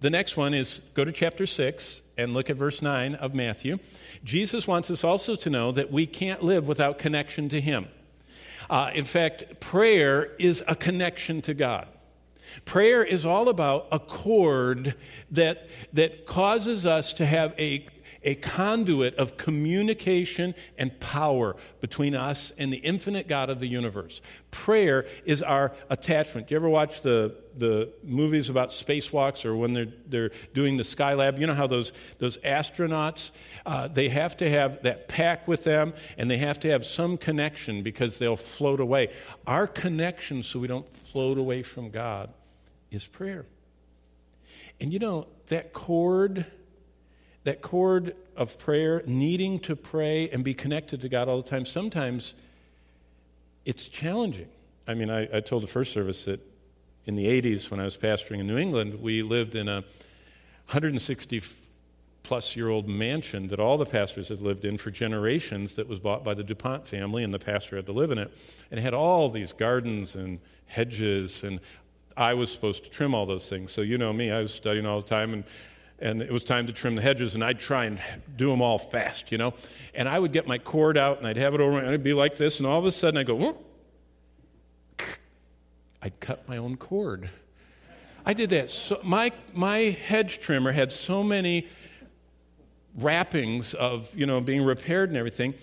the next one is go to chapter 6 and look at verse 9 of Matthew. Jesus wants us also to know that we can't live without connection to Him. Uh, in fact, prayer is a connection to God. Prayer is all about a cord that, that causes us to have a a conduit of communication and power between us and the infinite God of the universe. Prayer is our attachment. Do you ever watch the, the movies about spacewalks or when they're, they're doing the Skylab? You know how those, those astronauts, uh, they have to have that pack with them and they have to have some connection because they'll float away. Our connection so we don't float away from God is prayer. And you know, that cord that cord of prayer, needing to pray and be connected to God all the time, sometimes it's challenging. I mean, I, I, told the first service that in the 80s, when I was pastoring in New England, we lived in a 160 plus year old mansion that all the pastors had lived in for generations that was bought by the DuPont family, and the pastor had to live in it. And it had all these gardens and hedges, and I was supposed to trim all those things. So, you know me, I was studying all the time and and it was time to trim the hedges, and I'd try and do them all fast, you know. And I would get my cord out, and I'd have it over, and it'd be like this, and all of a sudden I'd go, Whoop. I'd cut my own cord. I did that. So my my hedge trimmer had so many wrappings of you know being repaired and everything,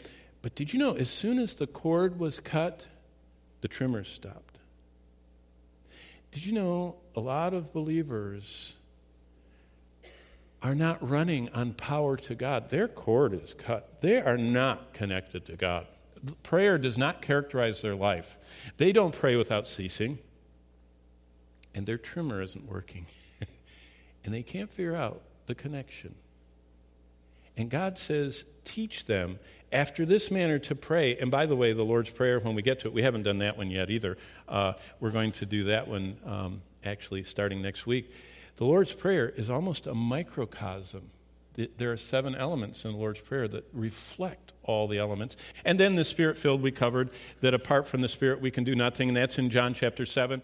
but did you know as soon as the cord was cut, the trimmer stopped. Did you know a lot of believers are not running on power to God. Their cord is cut. They are not connected to God. Prayer does not characterize their life. They don't pray without ceasing, and their trimmer isn't working. and they can't figure out the connection. And God says, teach them after this manner to pray. And by the way, the Lord's Prayer, when we get to it, we haven't done that one yet either. Uh, we're going to do that one um, actually starting next week. The Lord's Prayer is almost a microcosm. There are seven elements in the Lord's Prayer that reflect all the elements. And then the Spirit filled, we covered that apart from the Spirit, we can do nothing, and that's in John chapter 7.